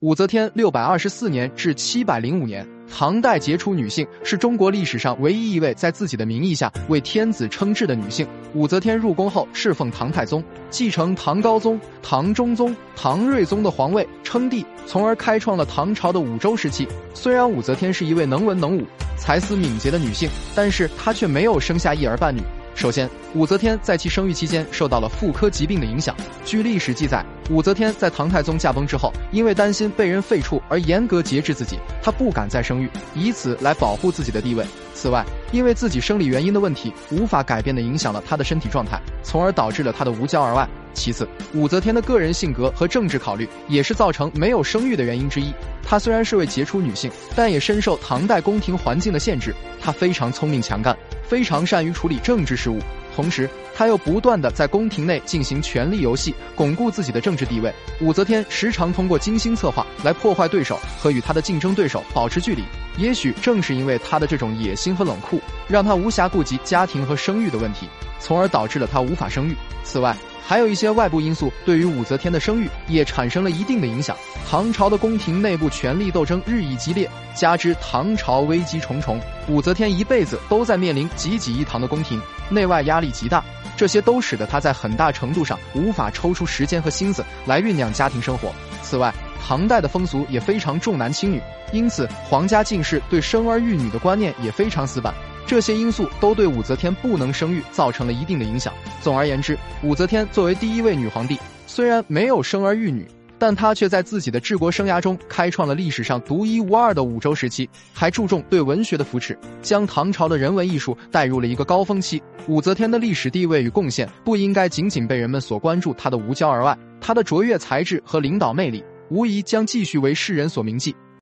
武则天六百二十四年至七百零五年，唐代杰出女性，是中国历史上唯一一位在自己的名义下为天子称制的女性。武则天入宫后侍奉唐太宗，继承唐高宗、唐中宗、唐睿宗的皇位，称帝，从而开创了唐朝的五周时期。虽然武则天是一位能文能武、才思敏捷的女性，但是她却没有生下一儿半女。首先，武则天在其生育期间受到了妇科疾病的影响。据历史记载，武则天在唐太宗驾崩之后，因为担心被人废黜而严格节制自己，她不敢再生育，以此来保护自己的地位。此外，因为自己生理原因的问题无法改变的影响了她的身体状态，从而导致了她的无娇而外。其次，武则天的个人性格和政治考虑也是造成没有生育的原因之一。她虽然是位杰出女性，但也深受唐代宫廷环境的限制。她非常聪明强干。非常善于处理政治事务，同时他又不断的在宫廷内进行权力游戏，巩固自己的政治地位。武则天时常通过精心策划来破坏对手和与他的竞争对手保持距离。也许正是因为他的这种野心和冷酷，让他无暇顾及家庭和生育的问题，从而导致了他无法生育。此外，还有一些外部因素对于武则天的生育也产生了一定的影响。唐朝的宫廷内部权力斗争日益激烈，加之唐朝危机重重，武则天一辈子都在面临济济一堂的宫廷，内外压力极大。这些都使得她在很大程度上无法抽出时间和心思来酝酿家庭生活。此外，唐代的风俗也非常重男轻女，因此皇家进士对生儿育女的观念也非常死板。这些因素都对武则天不能生育造成了一定的影响。总而言之，武则天作为第一位女皇帝，虽然没有生儿育女，但她却在自己的治国生涯中开创了历史上独一无二的五周时期，还注重对文学的扶持，将唐朝的人文艺术带入了一个高峰期。武则天的历史地位与贡献不应该仅仅被人们所关注，她的无骄而外，她的卓越才智和领导魅力，无疑将继续为世人所铭记。